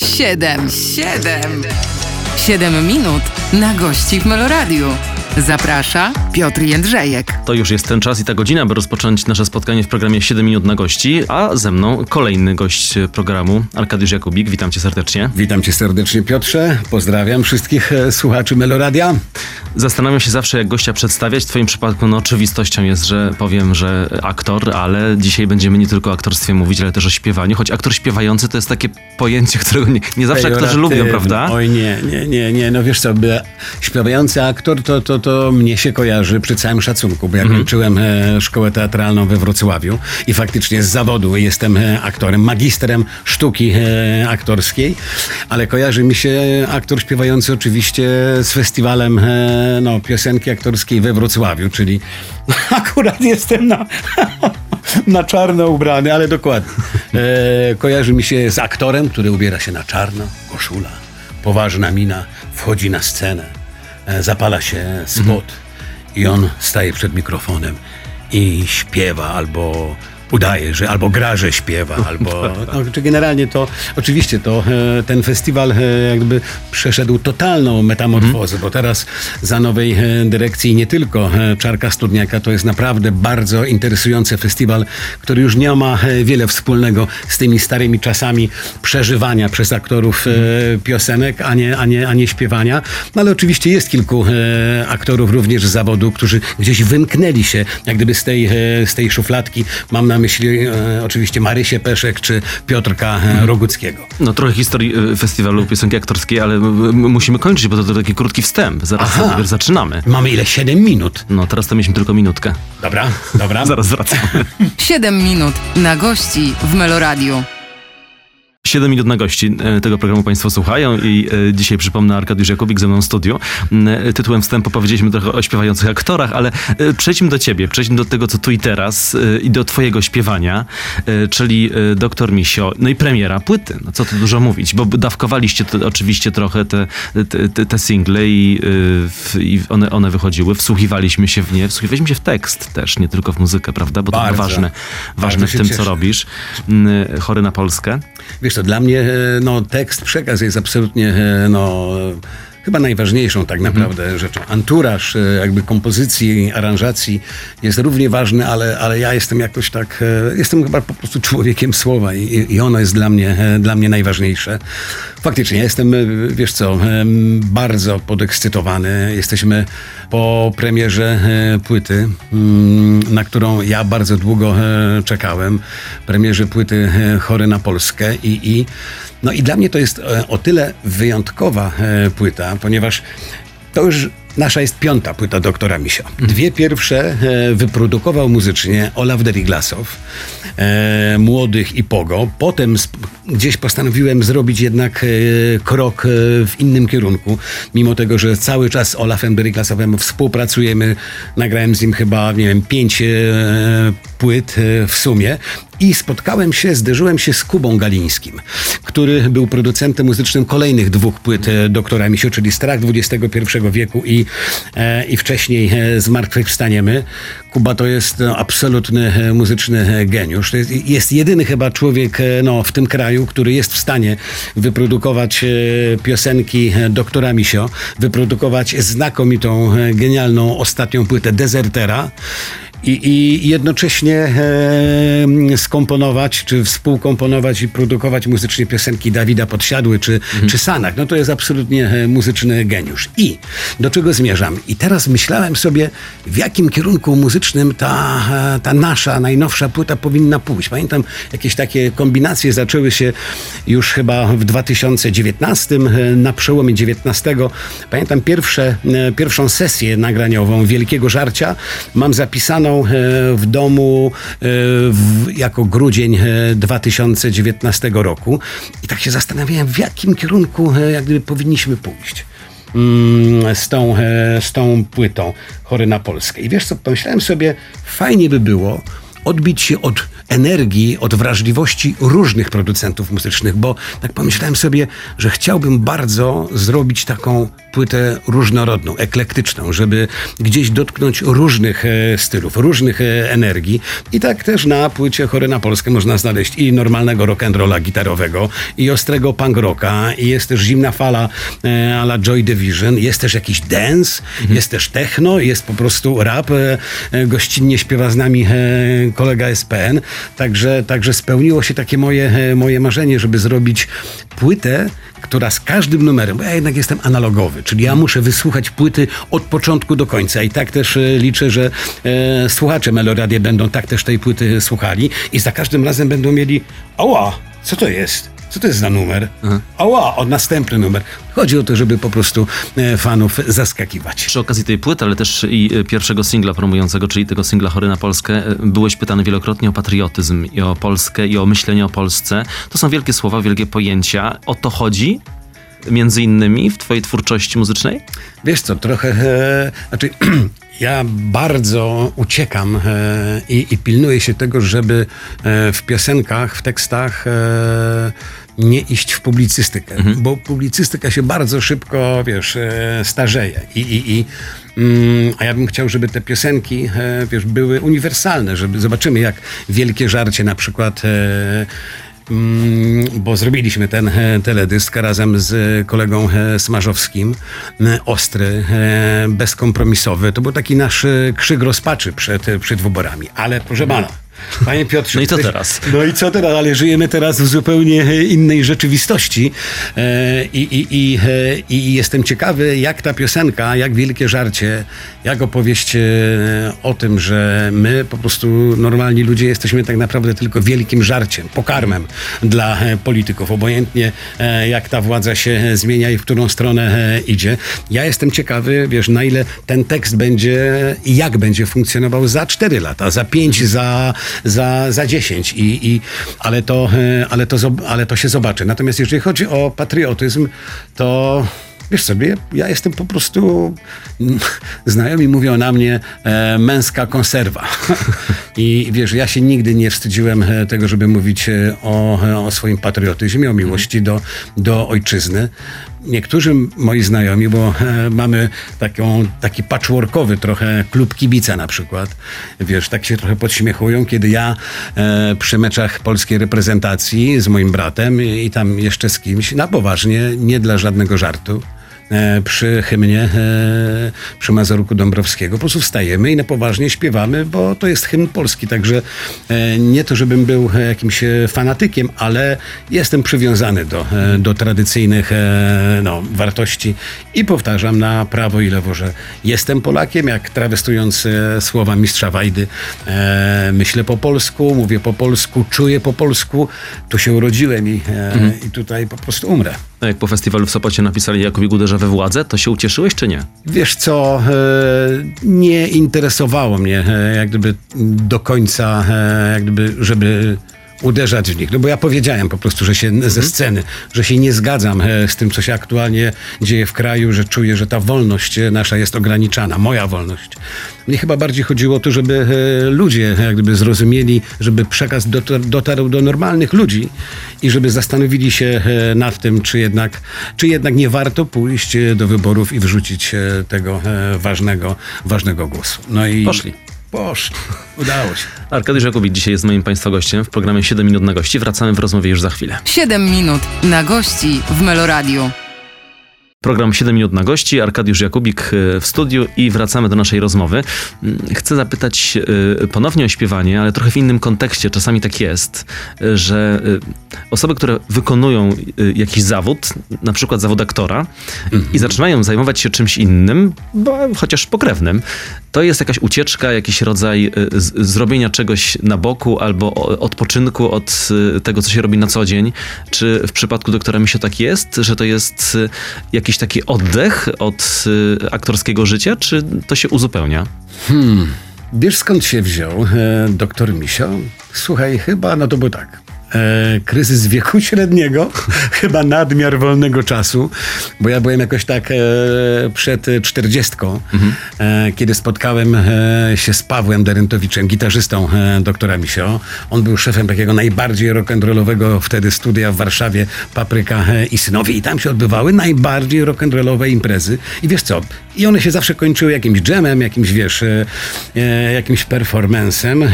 Siedem, siedem, siedem minut na gości w Meloradiu. Zaprasza Piotr Jędrzejek. To już jest ten czas i ta godzina, by rozpocząć nasze spotkanie w programie 7 minut na gości, a ze mną kolejny gość programu, Arkadiusz Jakubik. Witam cię serdecznie. Witam cię serdecznie Piotrze, pozdrawiam wszystkich e, słuchaczy Meloradia. Zastanawiam się zawsze, jak gościa przedstawiać. W twoim przypadku no, oczywistością jest, że powiem, że aktor, ale dzisiaj będziemy nie tylko o aktorstwie mówić, ale też o śpiewaniu, choć aktor śpiewający to jest takie pojęcie, którego nie, nie zawsze aktorzy lubią, prawda? Oj nie, nie, nie, nie, no wiesz co, by, śpiewający aktor to, to, to mnie się kojarzy przy całym szacunku, bo ja Mhm. kończyłem e, szkołę teatralną we Wrocławiu i faktycznie z zawodu jestem e, aktorem, magistrem sztuki e, aktorskiej, ale kojarzy mi się aktor śpiewający oczywiście z festiwalem no, piosenki aktorskiej we Wrocławiu, czyli akurat jestem na, na czarno ubrany, ale dokładnie. E, kojarzy mi się z aktorem, który ubiera się na czarno, koszula, poważna mina, wchodzi na scenę, zapala się spot i on staje przed mikrofonem i śpiewa albo udaje, że albo gra, że śpiewa, albo... No, czy generalnie to, oczywiście to e, ten festiwal e, jakby przeszedł totalną metamorfozę, bo teraz za nowej e, dyrekcji nie tylko Czarka Studniaka, to jest naprawdę bardzo interesujący festiwal, który już nie ma wiele wspólnego z tymi starymi czasami przeżywania przez aktorów e, piosenek, a nie, a, nie, a nie śpiewania. No ale oczywiście jest kilku aktorów również z zawodu, którzy gdzieś wymknęli się jak gdyby z tej, z tej szufladki. Mam na myśli e, oczywiście Marysię Peszek czy Piotrka e, Roguckiego. No trochę historii y, festiwalu piosenki aktorskiej, ale musimy kończyć, bo to, to taki krótki wstęp. Zaraz Aha. zaczynamy. Mamy ile? 7 minut. No teraz to mieliśmy tylko minutkę. Dobra, dobra. Zaraz wracamy. Siedem minut na gości w Meloradiu. 7 minut na gości e, tego programu Państwo słuchają i e, dzisiaj przypomnę Arkadiusz Jakubik ze mną w studiu. M, e, Tytułem wstępu powiedzieliśmy trochę o śpiewających aktorach, ale przejdźmy do ciebie, przejdźmy do tego, co tu i teraz i do twojego śpiewania, czyli Doktor Misio, no i premiera płyty, no co tu dużo mówić, bo dawkowaliście to, oczywiście trochę te, te, te, te single i, i one, one wychodziły, wsłuchiwaliśmy się w nie, wsłuchiwaliśmy się w tekst też, nie tylko w muzykę, prawda, bo to Bardzo. ważne, ważne Bardzo w tym, cieszę. co robisz. M, Chory na Polskę. Wiesz to dla mnie e, no, tekst, przekaz jest absolutnie e, no, chyba najważniejszą tak naprawdę rzeczą. Anturaż e, jakby kompozycji, aranżacji jest równie ważny, ale, ale ja jestem jakoś tak, e, jestem chyba po prostu człowiekiem słowa i, i ono jest dla mnie, e, dla mnie najważniejsze. Faktycznie, ja jestem, wiesz co, bardzo podekscytowany. Jesteśmy po premierze płyty, mm, na którą ja bardzo długo czekałem. Premierze płyty Chory na Polskę i, i no i dla mnie to jest o tyle wyjątkowa e, ponieważ to już nasza jest piąta płyta doktora Misio. Dwie pierwsze e, wyprodukował muzycznie Olaf Deriglasow, e, Młodych i Pogo. Potem gdzieś postanowiłem zrobić jednak e, krok w innym kierunku, mimo tego, że cały czas z Olafem Deriglasowem współpracujemy. Nagrałem z nim chyba, nie wiem, pięć płyt e, w sumie. I spotkałem się, zderzyłem się z Kubą Galińskim, który był producentem muzycznym kolejnych dwóch płyt e, doktora Misio, czyli Strach XXI wieku i, e, i wcześniej Zmartwychwstaniemy. Kuba to jest no, absolutny muzyczny geniusz. To jest, jest jedyny chyba człowiek no, w tym kraju, który jest w stanie wyprodukować piosenki doktora Misio, wyprodukować znakomitą, genialną ostatnią płytę Desertera i, i jednocześnie e, skomponować, czy współkomponować i produkować muzycznie piosenki Dawida Podsiadły, czy, czy Sanak. No to jest absolutnie e, muzyczny geniusz. I do czego zmierzam? I teraz myślałem sobie, w jakim kierunku muzycznym ta, e, ta nasza najnowsza płyta powinna pójść. Pamiętam, jakieś takie kombinacje zaczęły się już chyba w 2019, e, na przełomie 19. Pamiętam pierwsze, pierwszą sesję nagraniową Wielkiego Żarcia. Mam zapisaną e, w domu e, w, jako grudzień e, 2019 roku. I tak się zastanawiałem, w jakim kierunku e, jak gdyby powinniśmy pójść mm, z tą, e, z tą płytą Chory na Polskę. I wiesz co, pomyślałem sobie, fajnie by było odbić się od energii, od wrażliwości różnych producentów muzycznych, bo tak pomyślałem sobie, że chciałbym bardzo zrobić taką płytę różnorodną, eklektyczną, żeby gdzieś dotknąć różnych e, stylów, różnych e, energii. I tak też na płycie Chory na Polskę można znaleźć i normalnego rock'n'rolla gitarowego, i ostrego punk rocka, i jest też zimna fala e, a la Joy Division, jest też jakiś dance, jest też techno, jest po prostu rap. E, gościnnie śpiewa z nami e, kolega SPN. Także, także spełniło się takie moje, moje marzenie, żeby zrobić płytę, która z każdym numerem, bo ja jednak jestem analogowy, czyli ja muszę wysłuchać płyty od początku do końca i tak też e, liczę, że e, słuchacze Meloradia będą tak też tej płyty słuchali i za każdym razem będą mieli ała, co to jest? Co to jest za numer? Ała, od następny numer. Chodzi o to, żeby po prostu e, fanów zaskakiwać. Przy okazji tej płyty, ale też i e, pierwszego singla promującego, czyli tego singla Chory na Polskę, e, byłeś pytany wielokrotnie o patriotyzm i o Polskę i o myślenie o Polsce. To są wielkie słowa, wielkie pojęcia. O to chodzi? Między innymi w twojej twórczości muzycznej? Wiesz co, trochę, e, znaczy ja bardzo uciekam e, i, i pilnuję się tego, żeby e, w piosenkach, w tekstach e, nie iść w publicystykę, bo publicystyka się bardzo szybko, wiesz, e, starzeje i, i, i mm, a ja bym chciał, żeby te piosenki, e, wiesz, były uniwersalne, żeby zobaczymy jak Wielkie Żarcie na przykład bo zrobiliśmy ten e, teledysk razem z kolegą e, Smarzowskim. E, Ostry, bezkompromisowy. To był taki nasz krzyk rozpaczy przed, przed wyborami. Ale proszę pana, panie Piotrze... No i co teraz? No i co teraz? Ale żyjemy teraz w zupełnie e, innej rzeczywistości. E, I, i, i, e, I jestem ciekawy, jak ta piosenka, jak Wielkie Żarcie, jak opowieść o tym, że my po prostu normalni ludzie jesteśmy tak naprawdę tylko wielkim żarciem, pokarmem dla polityków. Obojętnie jak ta władza się zmienia i w którą stronę idzie. Ja jestem ciekawy, wiesz, na ile ten tekst będzie i jak będzie funkcjonował za 4 lata, za 5, za, za, za 10. I, i, ale, to, e, ale, to, ale to się zobaczy. Natomiast jeżeli chodzi o patriotyzm, to Wiesz sobie, ja jestem po prostu, znajomi mówią na mnie e, męska konserwa. I wiesz, ja się nigdy nie wstydziłem e, tego, żeby mówić e, o, o swoim patriotyzmie, o miłości do, do ojczyzny. Niektórzy moi znajomi, bo e, mamy taką, taki patchworkowy trochę klub kibica na przykład, wiesz, tak się trochę podśmiechują, kiedy ja e, przy meczach polskiej reprezentacji z moim bratem i, i tam jeszcze z kimś, na poważnie, nie dla żadnego żartu, przy hymnie, e, przy Mazurku Dąbrowskiego. Po prostu wstajemy i na poważnie śpiewamy, bo to jest hymn polski, także e, nie to, żebym był e, jakimś e, fanatykiem, ale jestem przywiązany do, e, do tradycyjnych e, no, wartości i powtarzam na prawo i lewo, że jestem Polakiem, jak trawestując e, słowa mistrza Wajdy, e, myślę po polsku, mówię po polsku, czuję po polsku, tu się urodziłem i, e, i tutaj po prostu umrę. A jak po festiwalu w Sopocie napisali Jakubik uderza we władzę, to się ucieszyłeś czy nie? Wiesz co, e, nie interesowało mnie e, jak gdyby do końca, e, jak gdyby, żeby uderzać w nich. No bo ja powiedziałem po prostu, że się ze sceny, że się nie zgadzam e, z tym, co się aktualnie dzieje w kraju, że czuję, że ta wolność e, nasza jest ograniczana, moja wolność. Mnie chyba bardziej chodziło o to, żeby e, ludzie jak gdyby zrozumieli, żeby przekaz dotar- dotarł do normalnych ludzi i żeby zastanowili się nad tym, czy jednak, czy jednak nie warto pójść do wyborów i wrzucić tego ważnego, ważnego głosu. No i Poszli. Poszli. Udało się. Arkadiusz Jakubik dzisiaj jest moim Państwa gościem w programie 7 minut na gości. Wracamy w rozmowie już za chwilę. 7 minut na gości w Meloradiu. Program 7 minut na gości, Arkadiusz Jakubik e, w studiu i wracamy do naszej rozmowy. Mm, Chcę zapytać e, ponownie o śpiewanie, ale trochę w innym kontekście. Czasami tak jest, że e, osoby, które wykonują jakiś zawód, na przykład zawód aktora i zaczynają zajmować się czymś innym, bo chociaż pokrewnym, to jest jakaś ucieczka, jakiś rodzaj zrobienia czegoś na boku albo odpoczynku od tego, co się robi na co dzień. Czy w przypadku doktora Misio tak jest, że to jest e, jakiś taki oddech od e, aktorskiego życia, czy to się uzupełnia? Wiesz skąd się wziął e, doktor Misio? Słuchaj, chyba, no to było tak. E, kryzys wieku średniego, chyba nadmiar wolnego czasu, bo ja byłem jakoś tak e, przed czterdziestką, e, kiedy spotkałem e, się z Pawłem Derentowiczem, gitarzystą e, doktora Misio. On był szefem takiego najbardziej rock'n'rollowego wtedy studia w Warszawie, Papryka e, i Synowie i tam się odbywały najbardziej rock'n'rollowe imprezy i wiesz co, i one się zawsze kończyły jakimś jamem, jakimś wiesz, jakimś performancem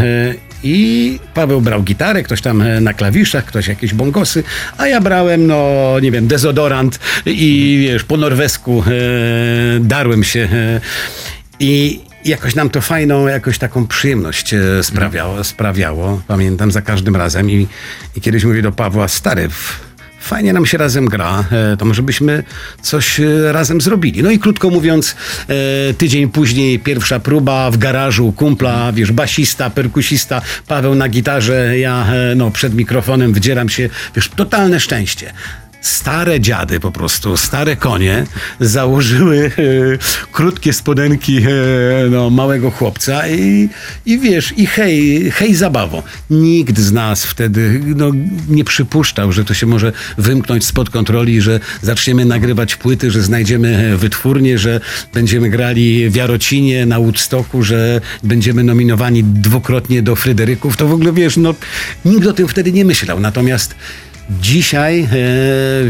i Paweł brał gitarę, ktoś tam e, na klawiszach, ktoś jakieś bongosy, a ja brałem, no nie wiem, dezodorant i wiesz, po norwesku e, darłem się e, i jakoś nam to fajną, jakoś taką przyjemność e, sprawiało, sprawiało. Pamiętam za każdym razem i, i kiedyś mówię do Pawła, stary, w- Fajnie nam się razem gra, e, to może byśmy coś e, razem zrobili. No i krótko mówiąc, e, tydzień później pierwsza próba w garażu kumpla, wiesz, basista, perkusista, Paweł na gitarze, ja no, przed mikrofonem wdzieram się, wiesz, totalne szczęście. Stare dziady po prostu, stare konie założyły e, krótkie spodenki e, no, małego chłopca i, i wiesz, i hej, hej zabawo. Nikt z nas wtedy no, nie przypuszczał, że to się może wymknąć spod kontroli, że zaczniemy nagrywać płyty, że znajdziemy wytwórnię, że będziemy grali w Jarocinie, na Woodstocku, że będziemy nominowani dwukrotnie do Fryderyków. To w ogóle, wiesz, no, nikt o tym wtedy nie myślał. Natomiast Dzisiaj e,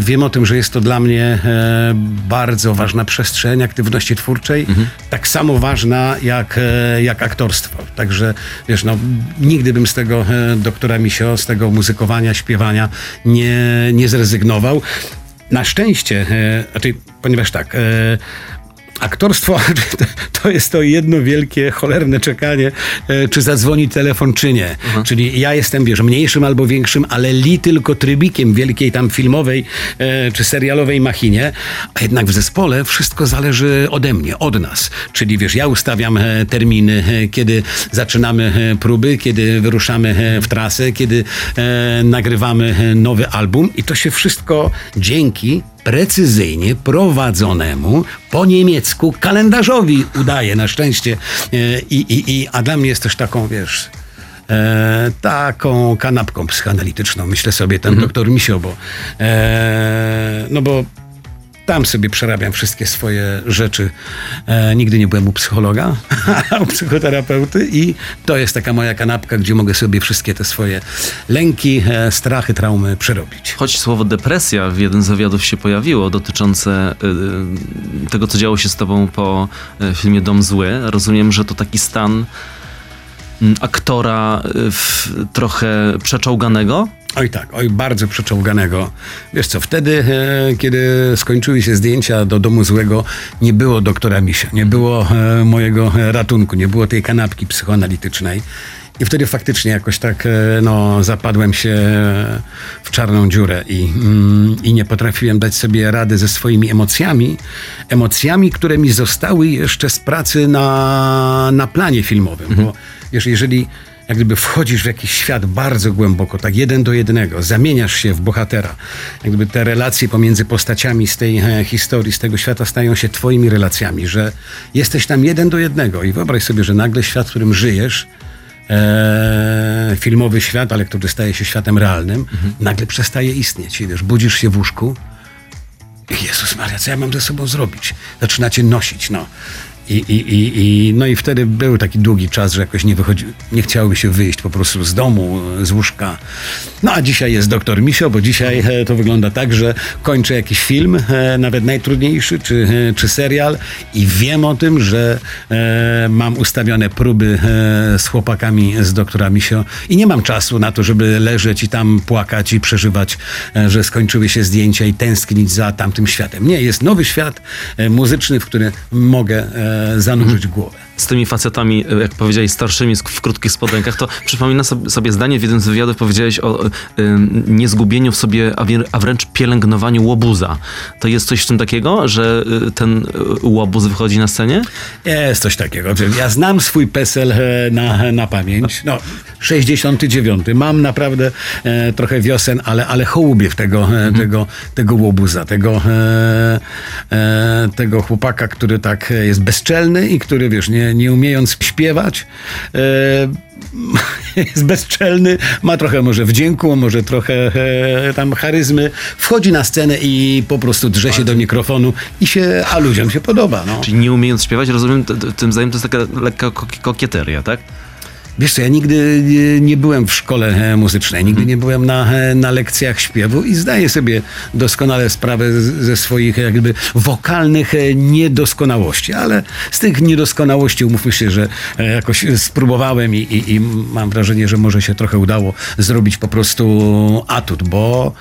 wiem o tym, że jest to dla mnie e, bardzo ważna przestrzeń aktywności twórczej, tak samo ważna jak, e, jak aktorstwo. Także wiesz, no, nigdy bym z tego e, doktora Misio, z tego muzykowania, śpiewania nie, nie zrezygnował. Na szczęście, e, znaczy, ponieważ tak, e, Aktorstwo to jest to jedno wielkie, cholerne czekanie, e, czy zadzwoni telefon, czy nie. Czyli ja jestem, wiesz, mniejszym albo większym, ale li tylko trybikiem wielkiej tam filmowej e, czy serialowej machinie, a jednak w zespole wszystko zależy ode mnie, od nas. Czyli wiesz, ja ustawiam e, terminy, kiedy zaczynamy próby, kiedy wyruszamy w trasę, kiedy nagrywamy nowy album i to się wszystko dzięki precyzyjnie prowadzonemu po niemiecku kalendarzowi udaje na szczęście. E, I, i, i, a dla mnie jest też taką, wiesz, e, taką kanapką psychoanalityczną, myślę sobie, ten doktor Misio, bo, e, no bo tam sobie przerabiam wszystkie swoje rzeczy. E, nigdy nie byłem u psychologa, u psychoterapeuty i to jest taka moja kanapka, gdzie mogę sobie wszystkie te swoje lęki, e, strachy, traumy przerobić. Choć słowo depresja w jeden z wywiadów się pojawiło dotyczące y, tego, co działo się z tobą po y, filmie Dom Zły, rozumiem, że to taki stan aktora y, w, trochę przeczołganego? Oj tak, oj bardzo przeczołganego. Wiesz co, wtedy, e, kiedy skończyły się zdjęcia do Domu Złego, nie było doktora Misia, nie było e, mojego ratunku, nie było tej kanapki psychoanalitycznej. I wtedy faktycznie jakoś tak e, no, zapadłem się w czarną dziurę i, mm, i nie potrafiłem dać sobie rady ze swoimi emocjami. Emocjami, które mi zostały jeszcze z pracy na, na planie filmowym. Bo wiesz, jeżeli jak gdyby wchodzisz w jakiś świat bardzo głęboko, tak jeden do jednego, zamieniasz się w bohatera. Jak gdyby te relacje pomiędzy postaciami z tej e, historii, z tego świata stają się twoimi relacjami, że jesteś tam jeden do jednego i wyobraź sobie, że nagle świat, w którym żyjesz, e, filmowy świat, ale który staje się światem realnym, nagle przestaje istnieć. I wiesz, budzisz się w łóżku Jezus Maria, co ja mam ze sobą zrobić? Zaczynacie nosić, no. I, i, i, i, no i wtedy był taki długi czas, że jakoś nie wychodzi, nie chciałoby się wyjść po prostu z domu, z łóżka. No a dzisiaj jest doktor Misio, bo dzisiaj e, to wygląda tak, że kończę jakiś film, e, nawet najtrudniejszy, czy, e, czy serial i wiem o tym, że mam ustawione próby z chłopakami z doktora Misio i nie mam czasu na to, żeby leżeć i tam płakać i przeżywać, że skończyły się zdjęcia i tęsknić za tamtym światem. Nie, jest nowy świat muzyczny, w który mogę zanurzyć głowę. Z tymi facetami, e, jak powiedziałeś, starszymi w krótkich spodenkach, to przypomina sobie, zdanie w jednym z wywiadów powiedziałeś o y, niezgubieniu w sobie, a, wręcz pielęgnowaniu łobuza. To jest coś w tym takiego, że ten łobuz wychodzi na scenie? Jest coś takiego. Ja znam swój PESEL na, na pamięć. No, 69. Mam naprawdę e, trochę wiosen, ale, ale hołubię w tego, e, tego, tego łobuza, tego, e, e, tego chłopaka, który tak jest bezczelny i który, wiesz, nie, nie umiejąc śpiewać, e, jest bezczelny, ma trochę może wdzięku, może trochę e, tam charyzmy, wchodzi na scenę i po prostu drze się do mikrofonu i się, a ludziom się podoba. No. Czyli nie umiejąc śpiewać, rozumiem, t- t- tym zdaniem to jest taka lekka kok- kokieteria, tak? Wiesz co, ja nigdy nie, nie byłem w szkole e, muzycznej, nigdy nie byłem na, e, na lekcjach śpiewu i zdaję sobie doskonale sprawę ze swoich jakby wokalnych e, niedoskonałości, ale z tych niedoskonałości umówmy się, że e, jakoś spróbowałem i, i, i mam wrażenie, że może się trochę udało zrobić po prostu atut, bo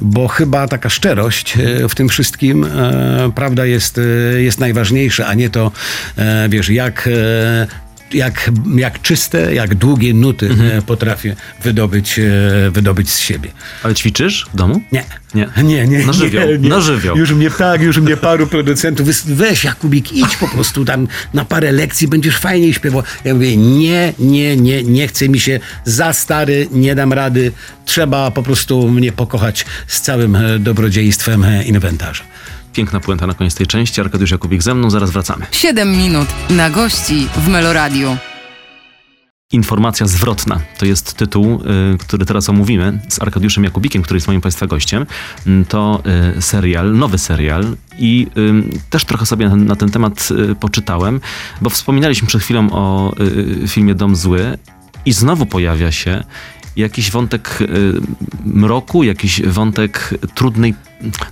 bo chyba taka szczerość e, w tym wszystkim, e, prawda, jest, e, jest najważniejsza, a nie to, e, wiesz, jak e, jak, jak czyste, jak długie nuty e, potrafię wydobyć, e, wydobyć z siebie. Ale ćwiczysz w domu? Nie. Nie. Nie, nie. Na żywioł, nie, nie. na żywioł. Już mnie tak, już mnie paru producentów, weź Jakubik, idź po prostu tam na parę lekcji, będziesz fajniej śpiewał. Ja mówię, nie, nie, nie, nie chce mi się, za stary, nie dam rady, trzeba po prostu mnie pokochać z całym e, dobrodziejstwem inwentarza. Piękna puenta na koniec tej części. Arkadiusz Jakubik ze mną, zaraz wracamy. 7 minut na gości w Meloradiu. Informacja zwrotna to jest tytuł, y, który teraz omówimy z Arkadiuszem Jakubikiem, który jest moim Państwa gościem. Mm, To y, serial, nowy serial i y, też trochę sobie na, ten temat poczytałem, bo wspominaliśmy przed chwilą o filmie Dom Zły i znowu pojawia się jakiś wątek y, mroku, jakiś wątek trudnej,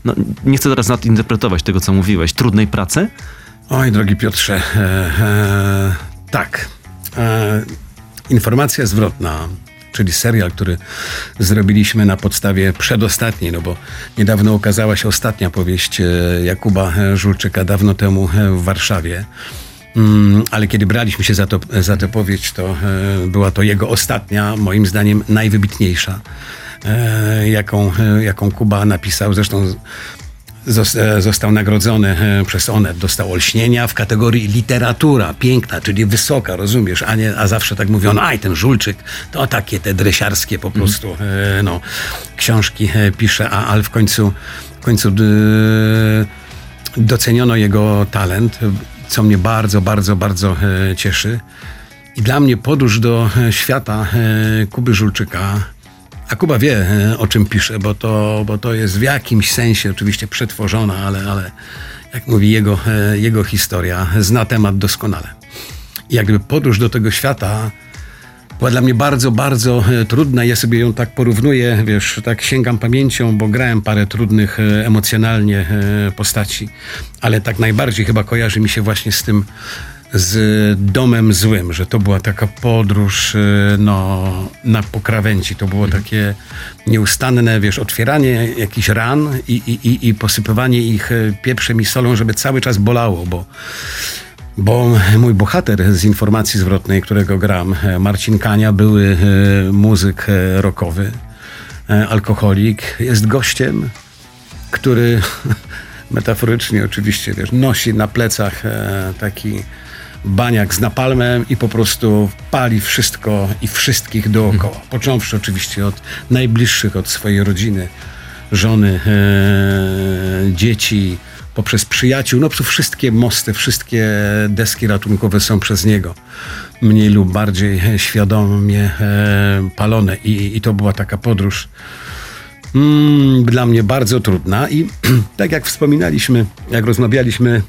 no, nie chcę teraz nadinterpretować tego, co mówiłeś, trudnej pracy? Oj, drogi Piotrze, e, e, tak. E, informacja zwrotna, czyli serial, który zrobiliśmy na podstawie przedostatniej, no bo niedawno ukazała się ostatnia powieść e, Jakuba e, Żulczyka, dawno temu e, w Warszawie. Mm, ale kiedy braliśmy się za, to, za tę powieść, to e, była to jego ostatnia, moim zdaniem najwybitniejsza, e, jaką, e, jaką Kuba napisał. Zresztą Został nagrodzony przez Onet, dostał olśnienia w kategorii literatura, piękna, czyli wysoka, rozumiesz, a, nie, a zawsze tak mówiono, aj ten Żulczyk, to takie te dresiarskie po prostu, e, no, książki pisze, a, ale w końcu, w końcu doceniono jego talent, co mnie bardzo, bardzo, bardzo e, cieszy. I dla mnie podróż do e, świata e, Kuby Żulczyka, a Kuba wie, o czym pisze, bo to, bo to jest w jakimś sensie oczywiście przetworzona, ale, ale jak mówi jego, jego historia, zna temat doskonale. I jakby podróż do tego świata była dla mnie bardzo, bardzo e, trudna. Ja sobie ją tak porównuję, wiesz, tak sięgam pamięcią, bo grałem parę trudnych e, emocjonalnie e, postaci, ale tak najbardziej chyba kojarzy mi się właśnie z tym, z domem złym, że to była taka podróż no, na pokrawędzi. To było takie nieustanne, wiesz, otwieranie jakichś ran i, i, i, i posypywanie ich pieprzem i solą, żeby cały czas bolało, bo bo mój bohater z informacji zwrotnej, którego gram, e, Marcin Kania, były e, muzyk e, rockowy, alkoholik, jest gościem, który metaforycznie oczywiście, wiesz, nosi na plecach taki baniak z napalmem i po prostu pali wszystko i wszystkich dookoła. Począwszy oczywiście od najbliższych, od swojej rodziny, żony, e, dzieci, poprzez przyjaciół. No to wszystkie mosty, wszystkie deski ratunkowe są przez niego mniej lub bardziej świadomie e, palone i, i to była taka podróż mm, dla mnie bardzo trudna i tak jak wspominaliśmy, jak rozmawialiśmy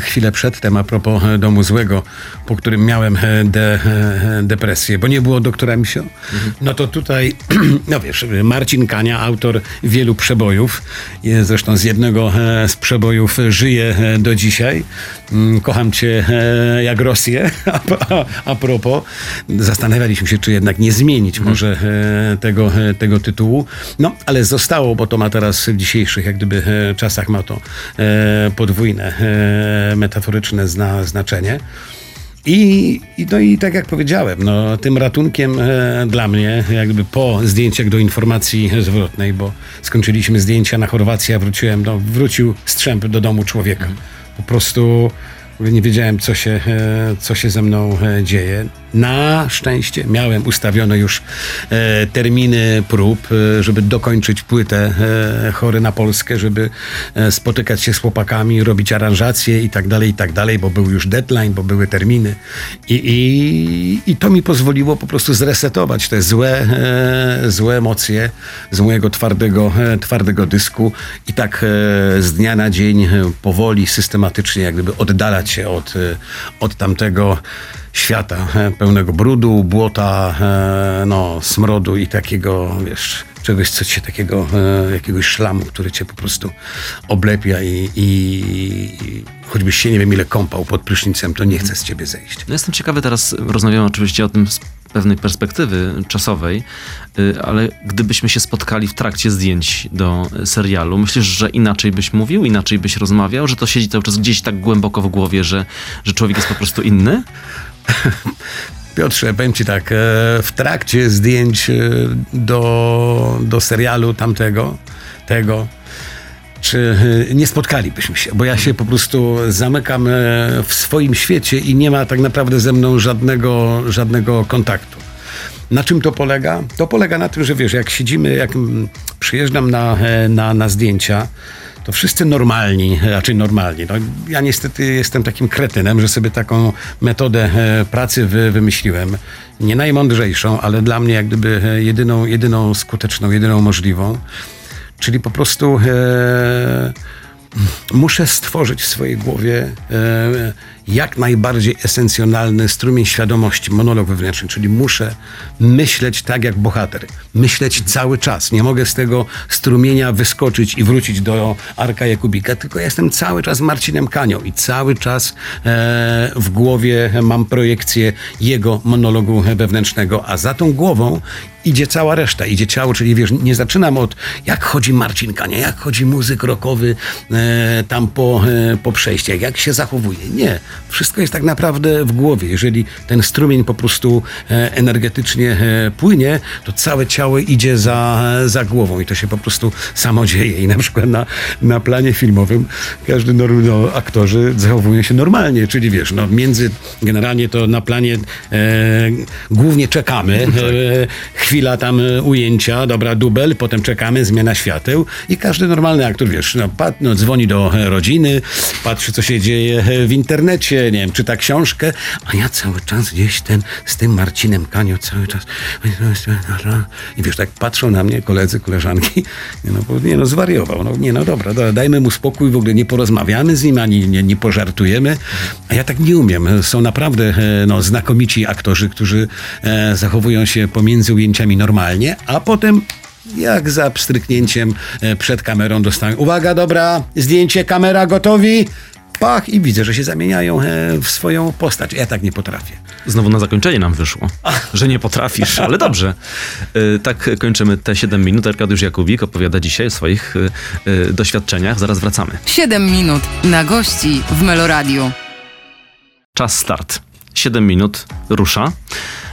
chwilę przedtem a propos e, domu złego, po którym miałem e, de, e, depresję, bo nie było doktora Misio, no to tutaj, no wiesz, Marcin Kania, autor wielu przebojów, e, zresztą z jednego e, z przebojów żyje e, do dzisiaj. Mm, Kocham cię e, jak Rosję, a, a, a propos. Zastanawialiśmy się, czy jednak nie zmienić może e, tego, e, tego tytułu. No, ale zostało, bo to ma teraz w dzisiejszych jak gdyby e, czasach ma to e, podwójne, e, metaforyczne zna, znaczenie. I, i, no i tak jak powiedziałem, no, tym ratunkiem e, dla mnie, jakby po zdjęciach do informacji zwrotnej, bo skończyliśmy zdjęcia na Chorwacji, a wróciłem, no, wrócił strzęp do domu człowieka. Po prostu nie wiedziałem, co się, e, co się ze mną e, dzieje. Na szczęście miałem ustawione już e, terminy prób, e, żeby dokończyć płytę e, Chory na Polskę, żeby e, spotykać się z chłopakami, robić aranżacje i tak dalej, i tak dalej, bo był już deadline, bo były terminy. I, i, i to mi pozwoliło po prostu zresetować te złe, e, złe emocje z mojego twardego, e, twardego dysku i tak z dnia na dzień powoli, systematycznie jak gdyby oddalać się od, od tamtego świata pełnego brudu, błota, no, smrodu i takiego, wiesz, czegoś, co cię takiego, jakiegoś szlamu, który cię po prostu oblepia i, i, i choćbyś się nie wiem ile kąpał pod prysznicem, to nie chce z ciebie zejść. No jestem ciekawy, teraz rozmawiamy oczywiście o tym z pewnej perspektywy czasowej, y, ale gdybyśmy się spotkali w trakcie zdjęć do serialu, myślisz, że inaczej byś mówił, inaczej byś rozmawiał, że to siedzi cały czas gdzieś tak głęboko w głowie, że, że człowiek jest po prostu inny? Piotrze, powiem ci tak, e, w trakcie zdjęć e, do, do serialu tamtego, tego, czy e, nie spotkalibyśmy się, bo ja się po prostu zamykam w swoim świecie i nie ma tak naprawdę ze mną żadnego, żadnego kontaktu. Na czym to polega? To polega na tym, że wiesz, jak siedzimy, jak przyjeżdżam na, na, na zdjęcia, to wszyscy normalni, raczej normalni. No, ja niestety jestem takim kretynem, że sobie taką metodę e, pracy wy, wymyśliłem. Nie najmądrzejszą, ale dla mnie jak gdyby e, jedyną, jedyną skuteczną, jedyną możliwą. Czyli po prostu e, muszę stworzyć w swojej głowie e, jak najbardziej esencjonalny strumień świadomości, monolog wewnętrzny, czyli muszę myśleć tak jak bohater. Myśleć cały czas. Nie mogę z tego strumienia wyskoczyć i wrócić do Arka Jakubika, tylko jestem cały czas Marcinem Kanią i cały czas e, w głowie mam projekcję jego monologu wewnętrznego, a za tą głową idzie cała reszta, idzie ciało, czyli wiesz, nie zaczynam od jak chodzi Marcin Kania, jak chodzi muzyk rockowy e, tam po, e, po przejściach, jak się zachowuje. Nie. Wszystko jest tak naprawdę w głowie. Jeżeli ten strumień po prostu e, energetycznie e, płynie, to całe ciało idzie za, za głową i to się po prostu samo dzieje. I na przykład na, na planie filmowym każdy no, aktorzy zachowują się normalnie, czyli wiesz, no między generalnie to na planie e, głównie czekamy, e, chwila tam e, ujęcia, dobra, dubel, potem czekamy, zmiana świateł i każdy normalny aktor, wiesz, no, pat, no, dzwoni do e, rodziny, patrzy, co się dzieje e, w internecie, nie wiem, czyta książkę, a ja cały czas gdzieś ten, z tym Marcinem Kanio cały czas i wiesz, tak patrzą na mnie koledzy, koleżanki, nie no, bo, nie no, zwariował, no, nie no, dobra, dobra, dajmy mu spokój, w ogóle nie porozmawiamy z nim, ani nie, nie pożartujemy, a ja tak nie umiem. Są naprawdę e, no, znakomici aktorzy, którzy e, zachowują się pomiędzy ujęciami normalnie, a potem jak za pstryknięciem e, przed kamerą dostają. Uwaga, dobra, zdjęcie, kamera gotowi. Pach i widzę, że się zamieniają e, w swoją postać. Ja tak nie potrafię. Znowu na zakończenie nam wyszło, że nie potrafisz, ale dobrze. Y, Tak kończymy te 7 minut. Arkadiusz Jakubik opowiada dzisiaj o swoich doświadczeniach. Zaraz wracamy. 7 minut na gości w Meloradiu. Czas start. 7 minut rusza.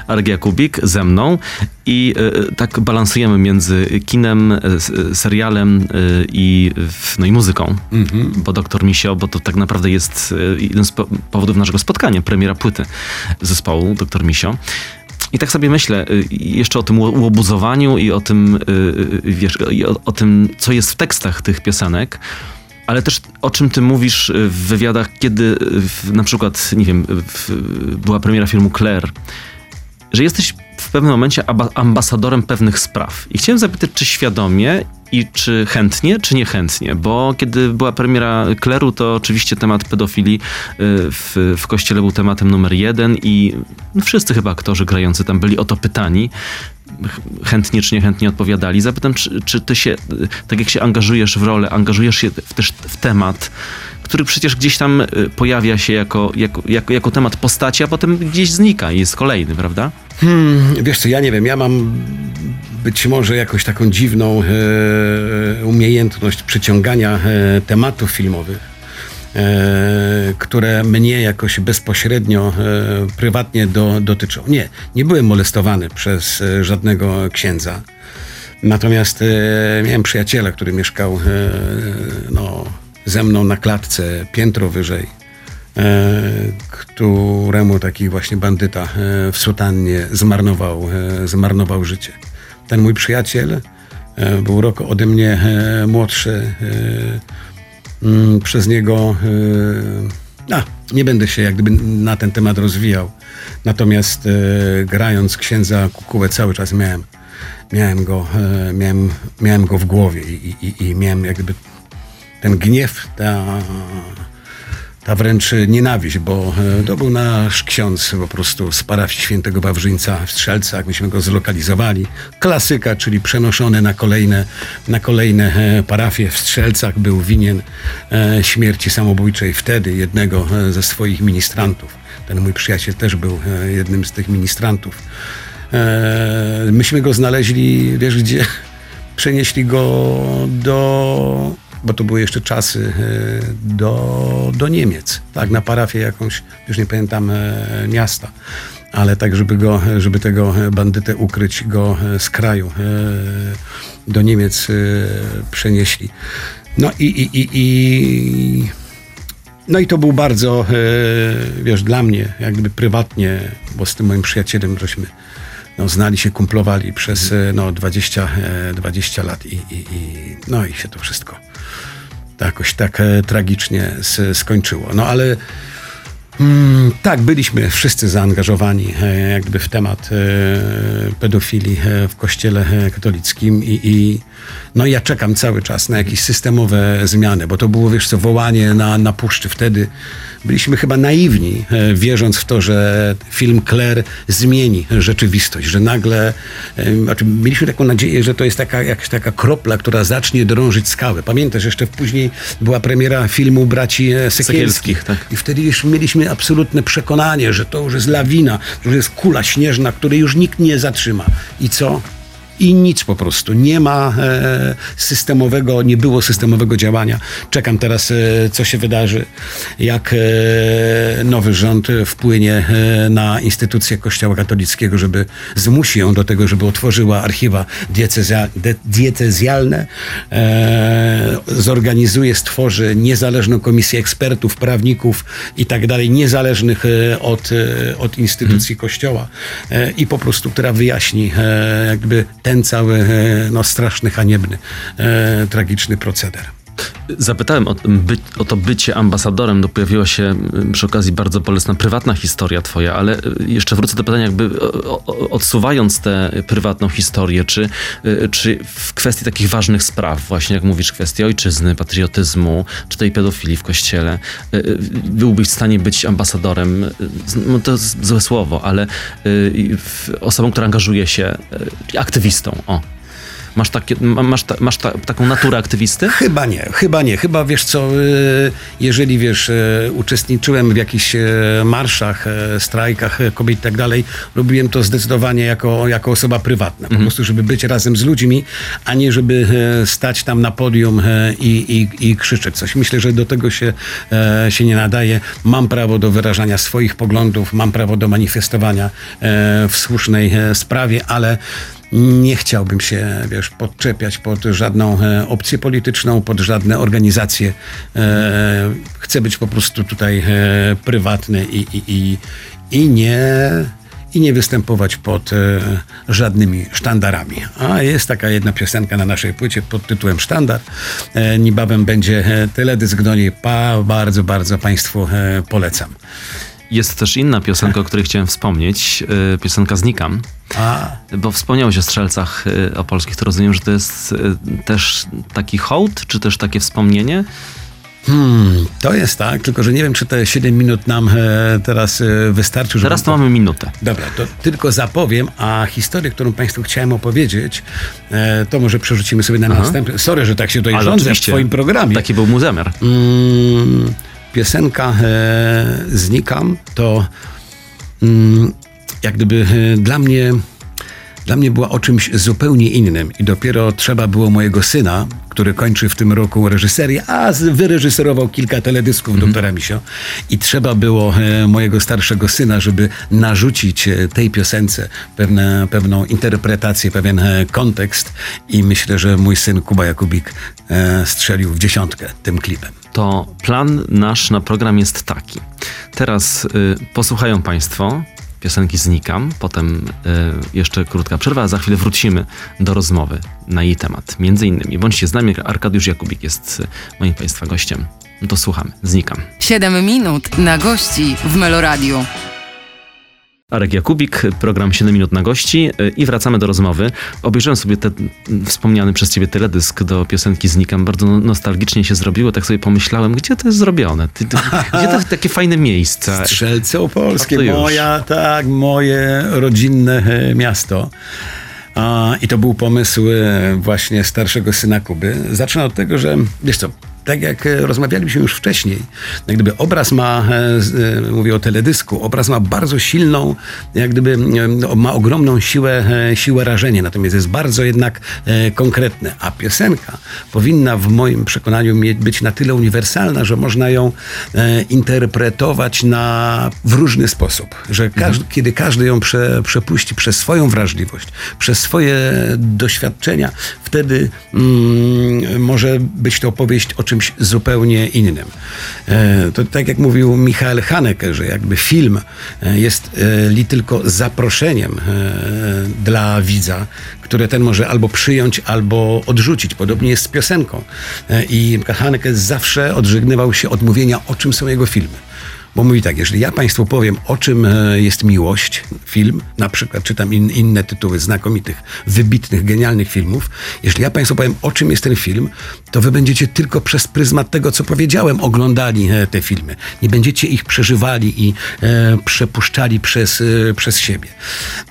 Arek Jakubik ze mną i y, tak balansujemy między kinem, y, serialem i, no i muzyką. Bo Doktor Misio, bo to tak naprawdę jest jeden z po- powodów naszego spotkania, premiera płyty zespołu Doktor Misio. I tak sobie myślę jeszcze o tym ło- łobuzowaniu i o tym, wiesz, o, o tym, co jest w tekstach tych piosenek. Ale też o czym ty mówisz w wywiadach, kiedy w, na przykład, nie wiem, w, była premiera filmu Claire, że jesteś w pewnym momencie ambasadorem pewnych spraw. I chciałem zapytać, czy świadomie i czy chętnie, czy niechętnie, bo kiedy była premiera Kleru, to oczywiście temat pedofilii y, w, w kościele był tematem numer jeden i wszyscy chyba aktorzy grający tam byli o to pytani. Ch- Chętnie czy niechętnie odpowiadali. Zapytam, czy, czy ty się, tak jak się angażujesz w rolę, angażujesz się też w temat, który przecież gdzieś tam y, pojawia się jako, jako, jako, jako temat postaci, a potem gdzieś znika i jest kolejny, prawda? Hmm, wiesz co, ja nie wiem, ja mam być może jakąś taką dziwną e, umiejętność przyciągania e, tematów filmowych, e, które mnie jakoś bezpośrednio, e, prywatnie do, dotyczą. Nie, nie byłem molestowany przez e, żadnego księdza. Natomiast e, miałem przyjaciela, który mieszkał no, ze mną na klatce, piętro wyżej. Któremu taki właśnie bandyta e, w sutannie zmarnował, e, zmarnował życie. Ten mój przyjaciel e, był rok ode mnie e, młodszy. e, mm, Przez niego e, a, nie będę się jak gdyby na ten temat rozwijał. Natomiast e, grając księdza Kukułę cały czas miałem, miałem, go, e, miałem, miałem go w głowie i, i, i miałem jak gdyby ten gniew, ta, ta wręcz nienawiść, bo e, to był nasz ksiądz po prostu z parafii świętego Wawrzyńca w Strzelcach. Myśmy go zlokalizowali. Klasyka, czyli przenoszony na kolejne, na kolejne e, parafie w Strzelcach. Był winien e, śmierci samobójczej wtedy jednego ze swoich ministrantów. Ten mój przyjaciel też był jednym z tych ministrantów. Myśmy go znaleźli, wiesz gdzie? Przenieśli go do bo to były jeszcze czasy e, do, do Niemiec, tak, na parafię jakąś, już nie pamiętam e, miasta, ale tak, żeby go, żeby tego bandytę ukryć, go e, z kraju do Niemiec przenieśli. No i, i, i, i no i to był bardzo, wiesz, dla mnie, jak gdyby prywatnie, bo z tym moim przyjacielem żeśmy no, znali się, kumplowali przez no, 20, e, 20 lat i, i, i no i się to wszystko jakoś tak e, tragicznie skończyło. No ale Mm, tak, byliśmy wszyscy zaangażowani e, jak gdyby w temat e, pedofilii w kościele katolickim i, i no ja czekam cały czas na jakieś systemowe zmiany, bo to było, wiesz co, wołanie na, na puszczy wtedy. Byliśmy chyba naiwni, e, wierząc w to, że film Claire zmieni rzeczywistość, że nagle, e, znaczy mieliśmy taką nadzieję, że to jest taka, jakaś taka kropla, która zacznie drążyć skałę. Pamiętasz, jeszcze później była premiera filmu braci e, Sekielskich. Sekielskich, tak. I wtedy już mieliśmy absolutne przekonanie, że to już jest lawina, że jest kula śnieżna, której już nikt nie zatrzyma. I co? I nic po prostu. Nie ma e, systemowego, nie było systemowego działania. Czekam teraz, e, co się wydarzy, jak e, nowy rząd wpłynie na instytucję Kościoła katolickiego, żeby zmusi ją do tego, żeby otworzyła archiwa diecezja, diecezjalne, zorganizuje, stworzy niezależną komisję ekspertów, prawników i tak dalej, niezależnych od, od instytucji Kościoła e, i po prostu, która wyjaśni jakby ten cały e, no, straszny, haniebny, e, tragiczny proceder. Zapytałem o, by, o to bycie ambasadorem, no pojawiła się przy okazji bardzo bolesna prywatna historia twoja, ale y, jeszcze wrócę do pytania jakby odsuwając tę prywatną historię, czy, y, czy w kwestii takich ważnych spraw, właśnie jak mówisz, kwestii ojczyzny, patriotyzmu, czy tej pedofilii w kościele, y, byłbyś w stanie być ambasadorem, no to jest złe słowo, ale osobą, która angażuje się, aktywistą, o. Masz, takie, ma- masz, ta, masz ta, taką naturę aktywisty? Chyba nie, chyba nie. Chyba wiesz co, y, jeżeli wiesz, y, uczestniczyłem w jakichś y, marszach, strajkach kobiet i tak dalej, robiłem to zdecydowanie jako, jako osoba prywatna. Po prostu, żeby być razem z ludźmi, a nie żeby stać tam na podium i, i, i krzyczeć coś. Myślę, że do tego się, się nie nadaje. Mam prawo do wyrażania swoich poglądów, mam prawo do manifestowania w słusznej sprawie, ale nie chciałbym się, wiesz, podczepiać pod żadną e, opcję polityczną, pod żadne organizacje. E, chcę być po prostu tutaj e, prywatny i, i, i, i nie i nie występować pod e, żadnymi sztandarami. A jest taka jedna piosenka na naszej płycie pod tytułem Sztandar. E, niebawem będzie teledysk do niej. Pa, bardzo, bardzo Państwu e, polecam. Jest też inna piosenka, o której chciałem wspomnieć. y, Piosenka Znikam. A, Bo wspomniałeś o strzelcach y, opolskich, to rozumiem, że to jest y, też taki hołd, czy też takie wspomnienie? hmm, to jest tak, tylko że nie wiem, czy te 7 minut nam e, teraz e, wystarczy. Teraz to mamy minutę. Dobra, to tylko zapowiem, a historię, którą Państwu chciałem opowiedzieć, e, to może przerzucimy sobie na następny. Sorry, że tak się tutaj rządzę w Twoim programie. Taki był mój zamiar. Mm, piosenka e, Znikam to mm, jak gdyby e, dla mnie dla mnie była o czymś zupełnie innym i dopiero trzeba było mojego syna, który kończy w tym roku reżyserię, a wyreżyserował kilka teledysków doktora Misio i trzeba było e, mojego starszego syna, żeby narzucić e, tej piosence pewne, pewną interpretację, pewien e, kontekst i myślę, że mój syn Kuba Jakubik strzelił w dziesiątkę tym klipem. To plan nasz na program jest taki. Teraz y, posłuchają Państwo piosenki Znikam, potem y, jeszcze krótka przerwa, a za chwilę wrócimy do rozmowy na jej temat. Między innymi, bądźcie z nami, Arkadiusz Jakubik jest y, moim Państwa gościem. No to. Znikam. 7 minut na gości w Meloradiu. Arek Jakubik, program 7 minut na gości i wracamy do rozmowy. Obejrzałem sobie ten wspomniany przez ciebie teledysk do piosenki Znikam. Bardzo no- nostalgicznie się zrobiło. Tak sobie pomyślałem, gdzie to jest zrobione? Gdzie to takie fajne miejsca? Strzelce Opolskie, moja, tak, moje rodzinne e, miasto. I to był pomysł e, właśnie starszego syna Kuby. Zacznę od tego, że wiesz co, tak jak e, rozmawialiśmy już wcześniej, jak gdyby obraz ma, e, e, mówię o teledysku, obraz ma bardzo silną, jak gdyby no, ma ogromną siłę, siłę rażenia, natomiast jest bardzo jednak konkretny. A piosenka powinna w moim przekonaniu być na tyle uniwersalna, że można ją interpretować na, w różny sposób. Że każdy, kiedy każdy ją prze, przepuści przez swoją wrażliwość, przez swoje doświadczenia, wtedy mm, może być to opowieść o czymś zupełnie innym. E, to tak jak mówił Michael Haneke, że jakby film e, jest e, li tylko zaproszeniem dla widza, które ten może albo przyjąć, albo odrzucić. Podobnie jest z piosenką. I Haneke zawsze odżegnywał się od mówienia, o czym są jego filmy. Bo mówi tak, jeżeli ja Państwu powiem, o czym e, jest miłość, film, na przykład czytam in, inne tytuły znakomitych, wybitnych, genialnych filmów, jeżeli ja Państwu powiem, o czym jest ten film, to Wy będziecie tylko przez pryzmat tego, co powiedziałem, oglądali e, te filmy. Nie będziecie ich przeżywali i e, przepuszczali przez, e, przez siebie.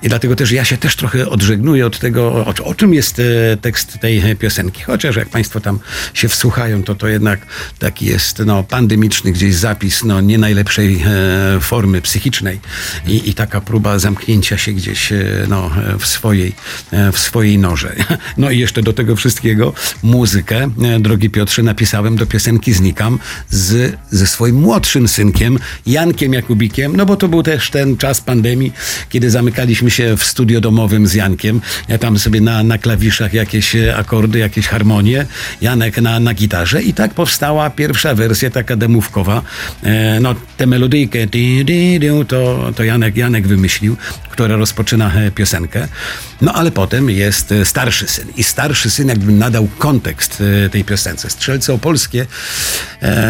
I dlatego też ja się też trochę odżegnuję od tego, o, o czym jest e, tekst tej e, piosenki. Chociaż jak Państwo tam się wsłuchają, to to jednak taki jest no, pandemiczny gdzieś zapis no, nie najlepszej e, formy psychicznej i, i taka próba zamknięcia się gdzieś e, no, e, w, swojej, w swojej norze. No i jeszcze do tego wszystkiego muzykę, drogi Piotrze, napisałem do piosenki Znikam z, ze swoim młodszym synkiem, Jankiem Jakubikiem, no bo to był też ten czas pandemii, kiedy zamykaliśmy się w studio domowym z Jankiem. Ja tam sobie na, na klawiszach jakieś akordy, jakieś harmonie, Janek na, na gitarze i tak powstała pierwsza wersja taka demówkowa. No melodyjkę to, to Janek, Janek wymyślił, która rozpoczyna e, piosenkę. No ale potem jest e, starszy syn i starszy syn jakby nadał kontekst e, tej piosence. Strzelce Opolskie,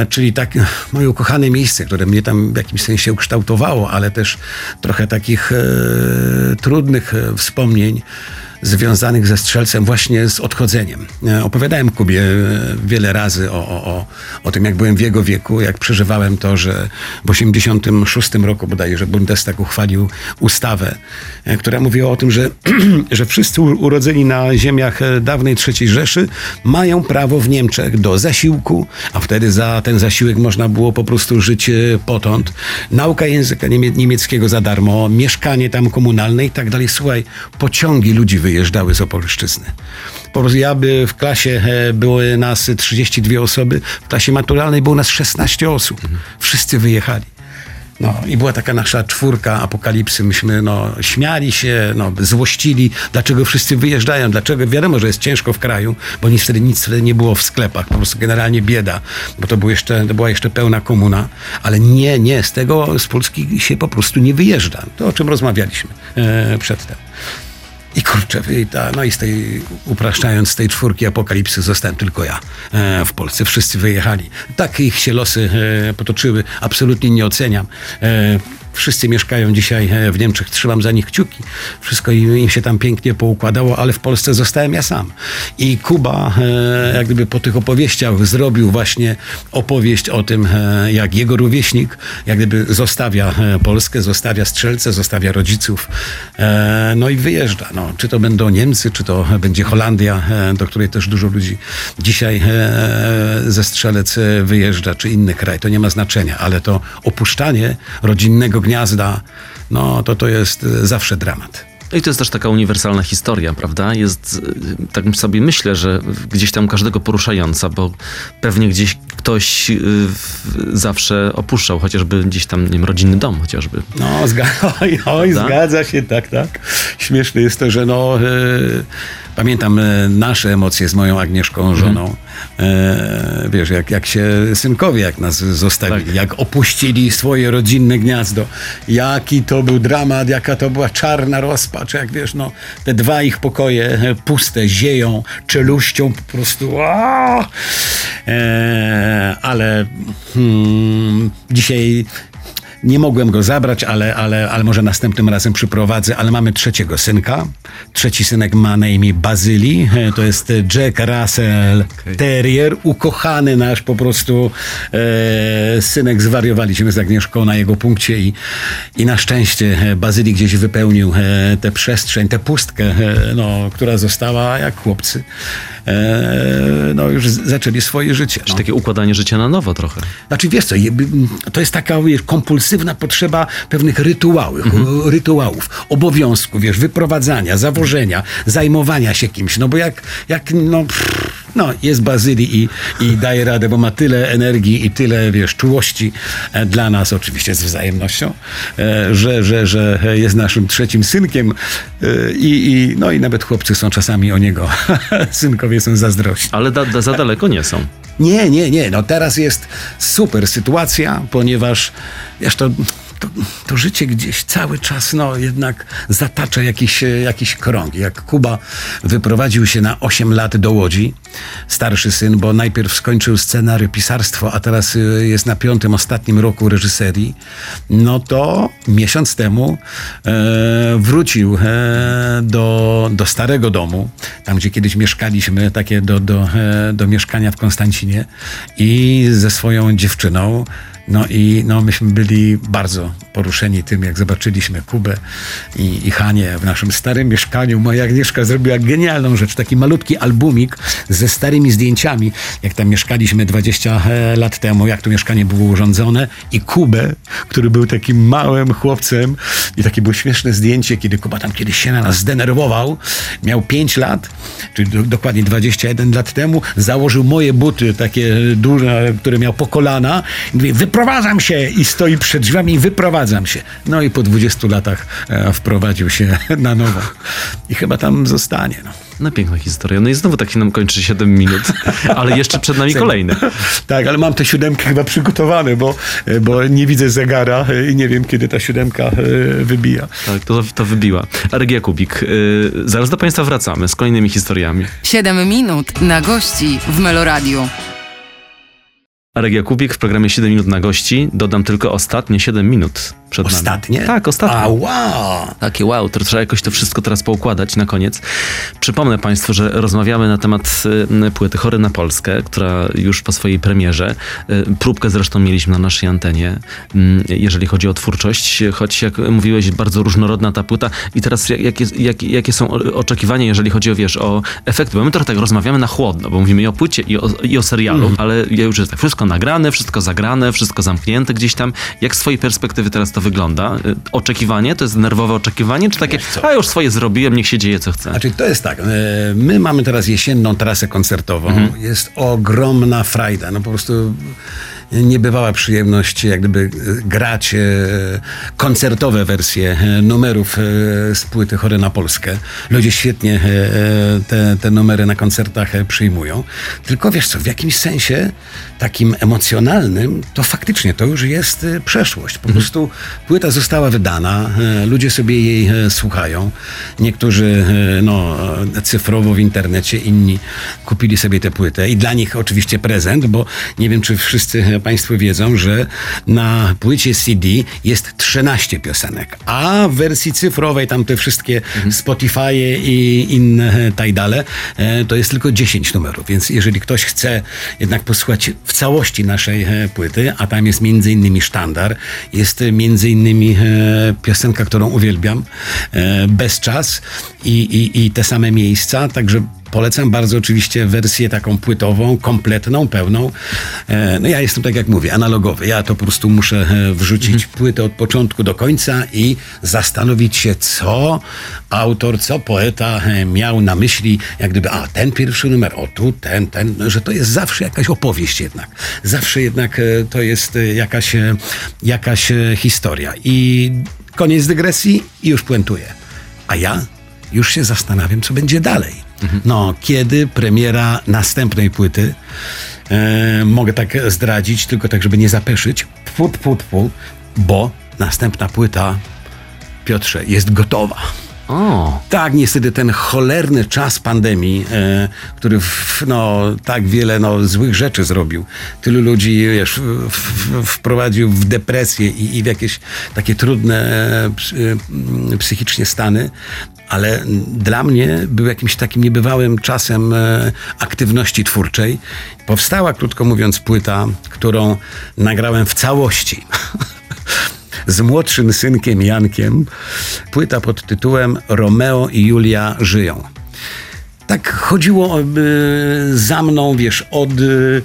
czyli tak moje ukochane miejsce, które mnie tam w jakimś sensie ukształtowało, ale też trochę takich trudnych wspomnień związanych ze strzelcem właśnie z odchodzeniem. E, Opowiadałem Kubie e, wiele razy o, o, o, o tym, jak byłem w jego wieku, jak przeżywałem to, że w 86 roku bodajże Bundestag uchwalił ustawę, e, która mówiła o tym, że, że wszyscy urodzeni na ziemiach dawnej III Rzeszy mają prawo w Niemczech do zasiłku, a wtedy za ten zasiłek można było po prostu żyć potąd. Nauka języka niemie- niemieckiego za darmo, mieszkanie tam komunalne i tak dalej. Słuchaj, pociągi ludzi wyjeżdżały z Opolszczyzny. Po prostu ja by w klasie e, były nas 32 osoby, w klasie maturalnej było nas 16 osób. Wszyscy wyjechali. No i była taka nasza czwórka apokalipsy. Myśmy no, śmiali się, no, złościli, dlaczego wszyscy wyjeżdżają, dlaczego wiadomo, że jest ciężko w kraju, bo nic wtedy, nic wtedy nie było w sklepach, po prostu generalnie bieda, bo to, był jeszcze, to była jeszcze pełna komuna, ale nie, nie, z tego, z Polski się po prostu nie wyjeżdża. To o czym rozmawialiśmy e, przedtem. I kurczę, ta, no i z tej, upraszczając, z tej czwórki apokalipsy zostałem tylko ja e, w Polsce. Wszyscy wyjechali. Tak ich się losy e, potoczyły. Absolutnie nie oceniam. E, Wszyscy mieszkają dzisiaj e, w Niemczech, trzymam za nich kciuki. Wszystko im, się tam pięknie poukładało, ale w Polsce zostałem ja sam. I Kuba, e, jak gdyby po tych opowieściach, zrobił właśnie opowieść o tym, e, jak jego rówieśnik, jak gdyby zostawia Polskę, zostawia strzelce, zostawia rodziców, no i wyjeżdża. No, czy to będą Niemcy, czy to będzie Holandia, do której też dużo ludzi dzisiaj ze strzelec wyjeżdża, czy inny kraj, to nie ma znaczenia, ale to opuszczanie rodzinnego gniazda, no to to jest zawsze dramat. No i to jest też taka uniwersalna historia, prawda? Jest, y, tak sobie myślę, że gdzieś tam każdego poruszająca, bo pewnie gdzieś ktoś y, zawsze opuszczał chociażby gdzieś tam, nie wiem, rodzinny dom chociażby. No, zga- oj, oj, zgadza się, tak, tak. Śmieszne jest to, że no, e, pamiętam nasze emocje z moją Agnieszką, żoną. E, wiesz, jak, jak się synkowie, jak nas zostawili, Tak. jak opuścili swoje rodzinne gniazdo. Jaki to był dramat, jaka to była czarna rozpacz, jak wiesz, no, te dwa ich pokoje e, puste, zieją, czeluścią po prostu. aaa! E, ale hmm, dzisiaj nie mogłem go zabrać, ale, ale, ale może następnym razem przyprowadzę. Ale mamy trzeciego synka. Trzeci synek ma na imię Bazyli. E, To jest Jack Russell Terrier. Ukochany nasz po prostu e, synek. Zwariowaliśmy z Agnieszką na jego punkcie i, i na szczęście e, Bazyli gdzieś wypełnił e, tę przestrzeń, tę pustkę, e, no, która została jak chłopcy. E, no już zaczęli swoje życie. Czy No. takie układanie życia na nowo trochę. Znaczy wiesz co, to jest taka wiesz, kompulsywna potrzeba pewnych rytuałów, Mhm. rytuałów, obowiązków, wiesz, wyprowadzania, zawożenia, zajmowania się kimś, no bo jak, jak no, pff, no jest Bazylii i, i daje radę, bo ma tyle energii i tyle, wiesz, czułości e, dla nas, oczywiście z wzajemnością, e, że, że, że jest naszym trzecim synkiem e, i, i, no i nawet chłopcy są czasami o niego, synkowie są zazdrośni. Ale da, da, za daleko nie są. Nie, nie, nie. No teraz jest super sytuacja, ponieważ wiesz, to, to, to życie gdzieś cały czas no, jednak zatacza jakieś, e, jakieś krągi. Jak Kuba wyprowadził się na 8 lat do Łodzi, starszy syn, bo najpierw skończył scenariusz, pisarstwo, a teraz e, jest na piątym, ostatnim roku reżyserii, no to miesiąc temu e, wrócił e, do, do starego domu, tam gdzie kiedyś mieszkaliśmy, takie do, do, e, do mieszkania w Konstancinie i ze swoją dziewczyną. No i no, myśmy byli bardzo poruszeni tym, jak zobaczyliśmy Kubę i, i Hanię w naszym starym mieszkaniu. Moja Agnieszka zrobiła genialną rzecz, taki malutki albumik ze starymi zdjęciami, jak tam mieszkaliśmy 20 lat temu, jak to mieszkanie było urządzone i Kubę, który był takim małym chłopcem i takie było śmieszne zdjęcie, kiedy Kuba tam kiedyś się na nas zdenerwował, miał 5 lat, czyli do, dokładnie 21 lat temu, założył moje buty, takie duże, które miał po kolana. I mówi, wyprowadzam się i stoi przed drzwiami i wyprowadzam się. No i po 20 latach e, wprowadził się na nowo i chyba tam zostanie. No. No piękna historia. No i znowu tak się nam kończy 7 minut, ale jeszcze przed nami kolejne. Tak, ale mam tę siódemkę chyba przygotowane, bo, bo nie widzę zegara e, i nie wiem, kiedy ta siódemka e, wybija. Tak, to, to wybiła. Arek Jakubik, y, zaraz do Państwa wracamy z kolejnymi historiami. 7 minut na gości w Meloradiu. Arek Jakubik w programie 7 minut na gości. Dodam tylko ostatnie 7 minut przed nami. Ostatnie? Tak, ostatnie. A wow! Takie wow, to trzeba jakoś to wszystko teraz poukładać na koniec. Przypomnę Państwu, że rozmawiamy na temat y, płyty Chory na Polskę, która już po swojej premierze, y, próbkę zresztą mieliśmy na naszej antenie, mm, jeżeli chodzi o twórczość, choć jak mówiłeś, bardzo różnorodna ta płyta i teraz jak- jakie, jakie, jakie są oczekiwania, jeżeli chodzi o, wiesz, o efekty, bo my trochę tak rozmawiamy na chłodno, bo mówimy i o płycie, i o, i o serialu, ale ja już jest tak wszystko nagrane, wszystko zagrane, wszystko zamknięte gdzieś tam. Jak z twojej perspektywy teraz to wygląda? Y, Oczekiwanie, to jest nerwowe oczekiwanie, czy takie, a już swoje zrobiłem, niech się dzieje co chce? Znaczy to jest tak, e, my mamy teraz jesienną trasę koncertową, jest ogromna frajda, no po prostu niebywała przyjemność jak gdyby e, grać koncertowe wersje numerów z płyty Chory na Polskę. Ludzie świetnie te, te numery na koncertach przyjmują. Tylko wiesz co, w jakimś sensie takim emocjonalnym, to faktycznie to już jest e, przeszłość. Po prostu płyta została wydana, e, ludzie sobie jej e, słuchają. Niektórzy no, cyfrowo w internecie, inni kupili sobie tę płytę. I dla nich oczywiście prezent, bo nie wiem, czy wszyscy Państwo wiedzą, że na płycie CD jest 13 piosenek, a w wersji cyfrowej, tam te wszystkie Spotify i inne tajdale, to jest tylko 10 numerów, więc jeżeli ktoś chce jednak posłuchać w całości naszej e, płyty, a tam jest innymi sztandar, jest e, innymi e, piosenka, którą uwielbiam, e, Bez czas i, i, i te same miejsca, także polecam bardzo oczywiście wersję taką płytową, kompletną, pełną. E, no ja jestem, tak jak mówię, analogowy. Ja to po prostu muszę e, wrzucić Mhm. płytę od początku do końca i zastanowić się, co autor, co poeta e, miał na myśli, jak gdyby, a ten pierwszy numer, o tu, ten, ten, no, że to jest zawsze jakaś opowieść jednak. Zawsze jednak to jest jakaś, jakaś historia. I koniec dygresji i już puentuję. A ja już się zastanawiam, co będzie dalej. No, kiedy premiera następnej płyty, e, mogę tak zdradzić, tylko tak, żeby nie zapeszyć, tfu, tfu, tfu, bo następna płyta, Piotrze, jest gotowa. O, Tak, niestety ten cholerny czas pandemii, e, który w, no, tak wiele no, złych rzeczy zrobił, tylu ludzi wiesz, w, w, wprowadził w depresję i, i w jakieś takie trudne e, psy- m, psychicznie stany, ale dla mnie był jakimś takim niebywałym czasem e, aktywności twórczej. Powstała, krótko mówiąc, płyta, którą nagrałem w całości. z młodszym synkiem Jankiem. Płyta pod tytułem Romeo i Julia żyją. Tak chodziło y, za mną, wiesz, od, y,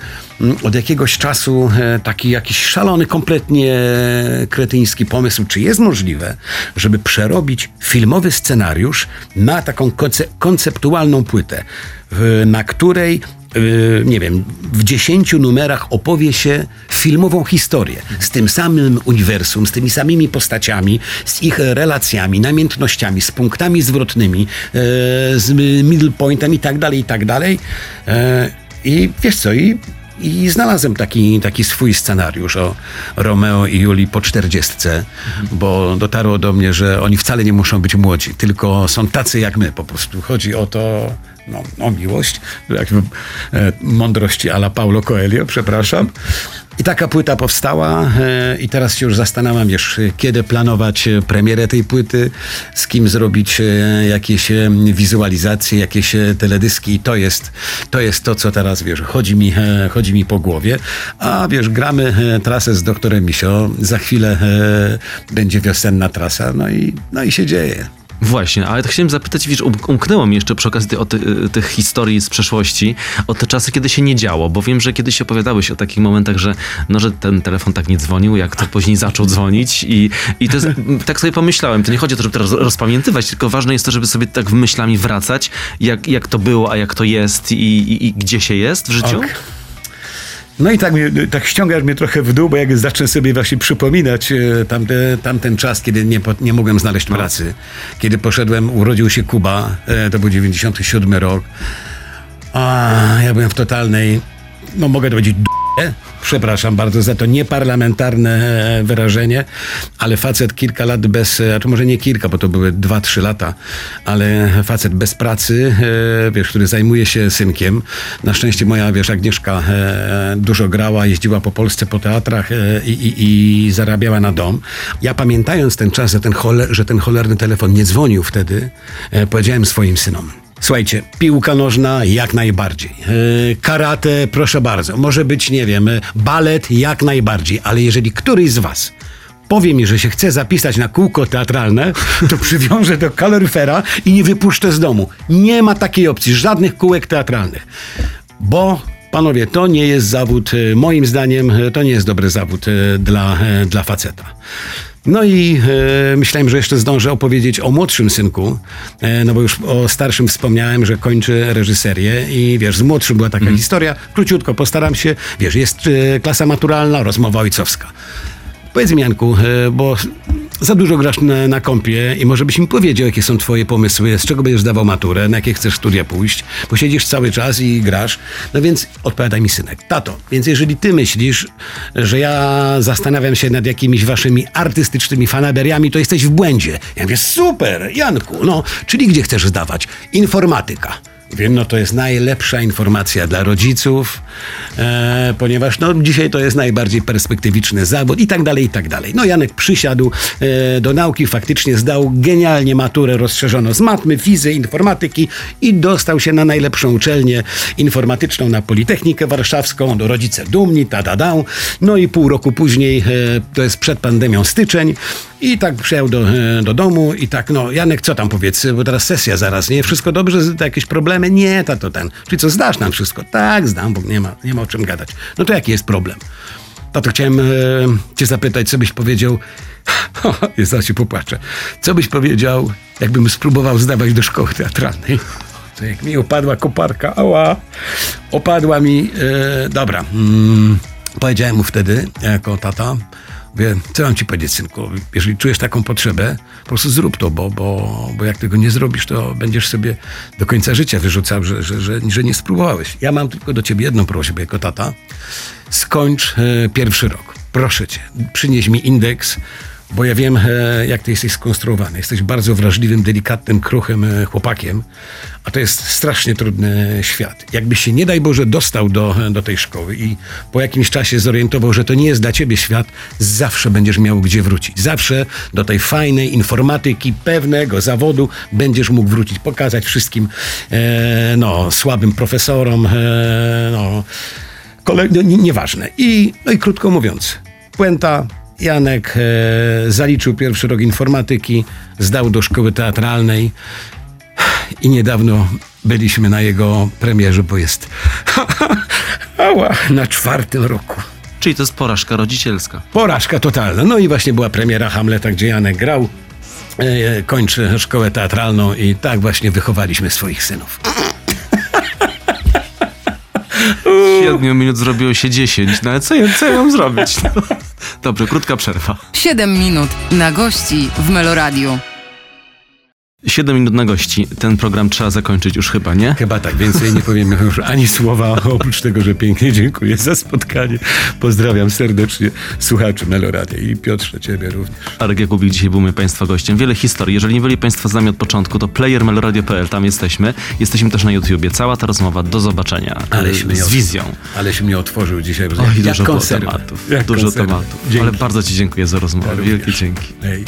od jakiegoś czasu e, taki jakiś szalony, kompletnie kretyński pomysł, czy jest możliwe, żeby przerobić filmowy scenariusz na taką konce- konceptualną płytę, na której nie wiem, w dziesięciu numerach opowie się filmową historię z tym samym uniwersum, z tymi samymi postaciami, z ich relacjami, namiętnościami, z punktami zwrotnymi, e, z middle pointem i tak dalej, i tak dalej. E, I wiesz co, i i znalazłem taki, taki swój scenariusz o Romeo i Julii po czterdziestce, bo dotarło do mnie, że oni wcale nie muszą być młodzi, tylko są tacy jak my po prostu. Chodzi o to, no, o miłość, jakby e, mądrości ala Paulo Coelho, przepraszam. I taka płyta powstała e, i teraz się już zastanawiam, wiesz, kiedy planować premierę tej płyty, z kim zrobić e, jakieś wizualizacje, jakieś teledyski. To jest, to jest to, co teraz, wiesz, chodzi mi, chodzi mi po głowie. A wiesz, gramy trasę z doktorem Misio. Za chwilę będzie wiosenna trasa, no i, no i się dzieje. Właśnie, ale to chciałem zapytać, wiesz, um- umknęło mi jeszcze przy okazji o ty, y, tych historii z przeszłości, o te czasy, kiedy się nie działo, bo wiem, że kiedyś opowiadałeś o takich momentach, że, no, że ten telefon tak nie dzwonił, jak to później zaczął dzwonić i, i to jest, tak sobie pomyślałem, to nie chodzi o to, żeby teraz rozpamiętywać, tylko ważne jest to, żeby sobie tak myślami wracać, jak, jak to było, a jak to jest i, i, i gdzie się jest w życiu. Ok. No i tak, tak ściągasz mnie trochę w dół, bo jak zacznę sobie właśnie przypominać e, tamte, tamten czas, kiedy nie, nie mogłem znaleźć pracy, kiedy poszedłem, urodził się Kuba, e, to był 97 rok, a ja byłem w totalnej, no mogę to powiedzieć. Przepraszam bardzo za to nieparlamentarne e, wyrażenie, ale facet kilka lat bez, e, a to może nie kilka, bo to były dwa, trzy lata, ale facet bez pracy, e, wiesz, który zajmuje się synkiem. Na szczęście moja, wiesz, Agnieszka dużo grała, jeździła po Polsce, po teatrach i, i, i zarabiała na dom. Ja pamiętając ten czas, że ten, chole, że ten cholerny telefon nie dzwonił wtedy, powiedziałem swoim synom, Słuchajcie, piłka nożna jak najbardziej. Yy, karate, proszę bardzo. Może być, nie wiem, balet jak najbardziej, ale jeżeli któryś z was powie mi, że się chce zapisać na kółko teatralne, to przywiążę do kaloryfera i nie wypuszczę z domu. Nie ma takiej opcji, żadnych kółek teatralnych. Bo Panowie, to nie jest zawód, e, moim zdaniem, e, to nie jest dobry zawód e, dla, e, dla faceta. No i e, myślałem, że jeszcze zdążę opowiedzieć o młodszym synku, e, no bo już o starszym wspomniałem, że kończy reżyserię i wiesz, z młodszym była taka historia. Króciutko postaram się, wiesz, jest e, klasa maturalna, rozmowa ojcowska. Powiedz mi, Janku, e, bo za dużo grasz na, na kompie i może byś mi powiedział, jakie są twoje pomysły, z czego będziesz zdawał maturę, na jakie chcesz studia pójść, bo siedzisz cały czas i grasz. No więc odpowiadaj mi, synek. Tato, więc jeżeli ty myślisz, że ja zastanawiam się nad jakimiś waszymi artystycznymi fanaberiami, to jesteś w błędzie. Ja mówię, super, Janku, no, czyli gdzie chcesz zdawać? Informatyka. Wiem, no to jest najlepsza informacja dla rodziców, e, ponieważ no, dzisiaj to jest najbardziej perspektywiczny zawód i tak dalej, i tak dalej. No Janek przysiadł e, do nauki, faktycznie zdał genialnie maturę rozszerzoną z matmy, fizy, informatyki i dostał się na najlepszą uczelnię informatyczną na Politechnikę Warszawską, do rodzice dumni, ta da da. No i pół roku później, e, to jest przed pandemią styczeń, I tak przyjechał do, e, do domu i tak, no Janek, co tam powiedz, bo teraz sesja zaraz, nie? Wszystko dobrze, to jakieś problemy? Nie, tato ten. Czyli co, zdasz nam wszystko? Tak, zdam, bo nie ma, nie ma o czym gadać. No to jaki jest problem? Tato, chciałem e, cię zapytać, co byś powiedział, jest się popłaczę, co byś powiedział, jakbym spróbował zdawać do szkoły teatralnej? To jak mi opadła koparka, ała, opadła mi, e, dobra, mm, powiedziałem mu wtedy, jako tata, Mówię, co mam ci powiedzieć, synku? Jeżeli czujesz taką potrzebę, po prostu zrób to, bo, bo, bo jak tego nie zrobisz, to będziesz sobie do końca życia wyrzucał, że, że, że, że nie spróbowałeś. Ja mam tylko do ciebie jedną prośbę jako tata. Skończ e, pierwszy rok. Proszę cię, przynieś mi indeks, bo ja wiem, e, jak ty jesteś skonstruowany. Jesteś bardzo wrażliwym, delikatnym, kruchym e, chłopakiem, a to jest strasznie trudny świat. Jakbyś się, nie daj Boże, dostał do, do tej szkoły i po jakimś czasie zorientował, że to nie jest dla ciebie świat, zawsze będziesz miał gdzie wrócić. Zawsze do tej fajnej informatyki, pewnego zawodu będziesz mógł wrócić, pokazać wszystkim e, no, słabym profesorom, e, no, kole, nie- nieważne. I, no i krótko mówiąc, puenta, Janek e, zaliczył pierwszy rok informatyki, zdał do szkoły teatralnej i niedawno byliśmy na jego premierze, bo jest ała, na czwartym roku. Czyli to jest porażka rodzicielska. Porażka totalna. No i właśnie była premiera Hamleta, gdzie Janek grał. E, kończy szkołę teatralną i tak właśnie wychowaliśmy swoich synów. Siedmiu minut zrobiło się dziesięć, no ale co ja, co ja mam zrobić? No. Dobrze, krótka przerwa. 7 minut na gości w Meloradiu. Siedem minut na gości. Ten program trzeba zakończyć już chyba, nie? Chyba tak, więcej nie powiem już ani słowa, oprócz tego, że pięknie dziękuję za spotkanie. Pozdrawiam serdecznie słuchaczy Meloradia i Piotrze, ciebie również. Arek Jakubik dzisiaj był moim Państwa gościem. Wiele historii. Jeżeli nie byli Państwo z nami od początku, to playermeloradio.pl, tam jesteśmy. Jesteśmy też na YouTubie. Cała ta rozmowa, do zobaczenia. Aleśmy z ją- wizją. Ale się mnie otworzył dzisiaj. Oj, jak dużo konserwa. tematów. Jak Dużo konserwa. tematów. Dzięki. Ale bardzo Ci dziękuję za rozmowę. Ja. Wielkie dzięki. Hej.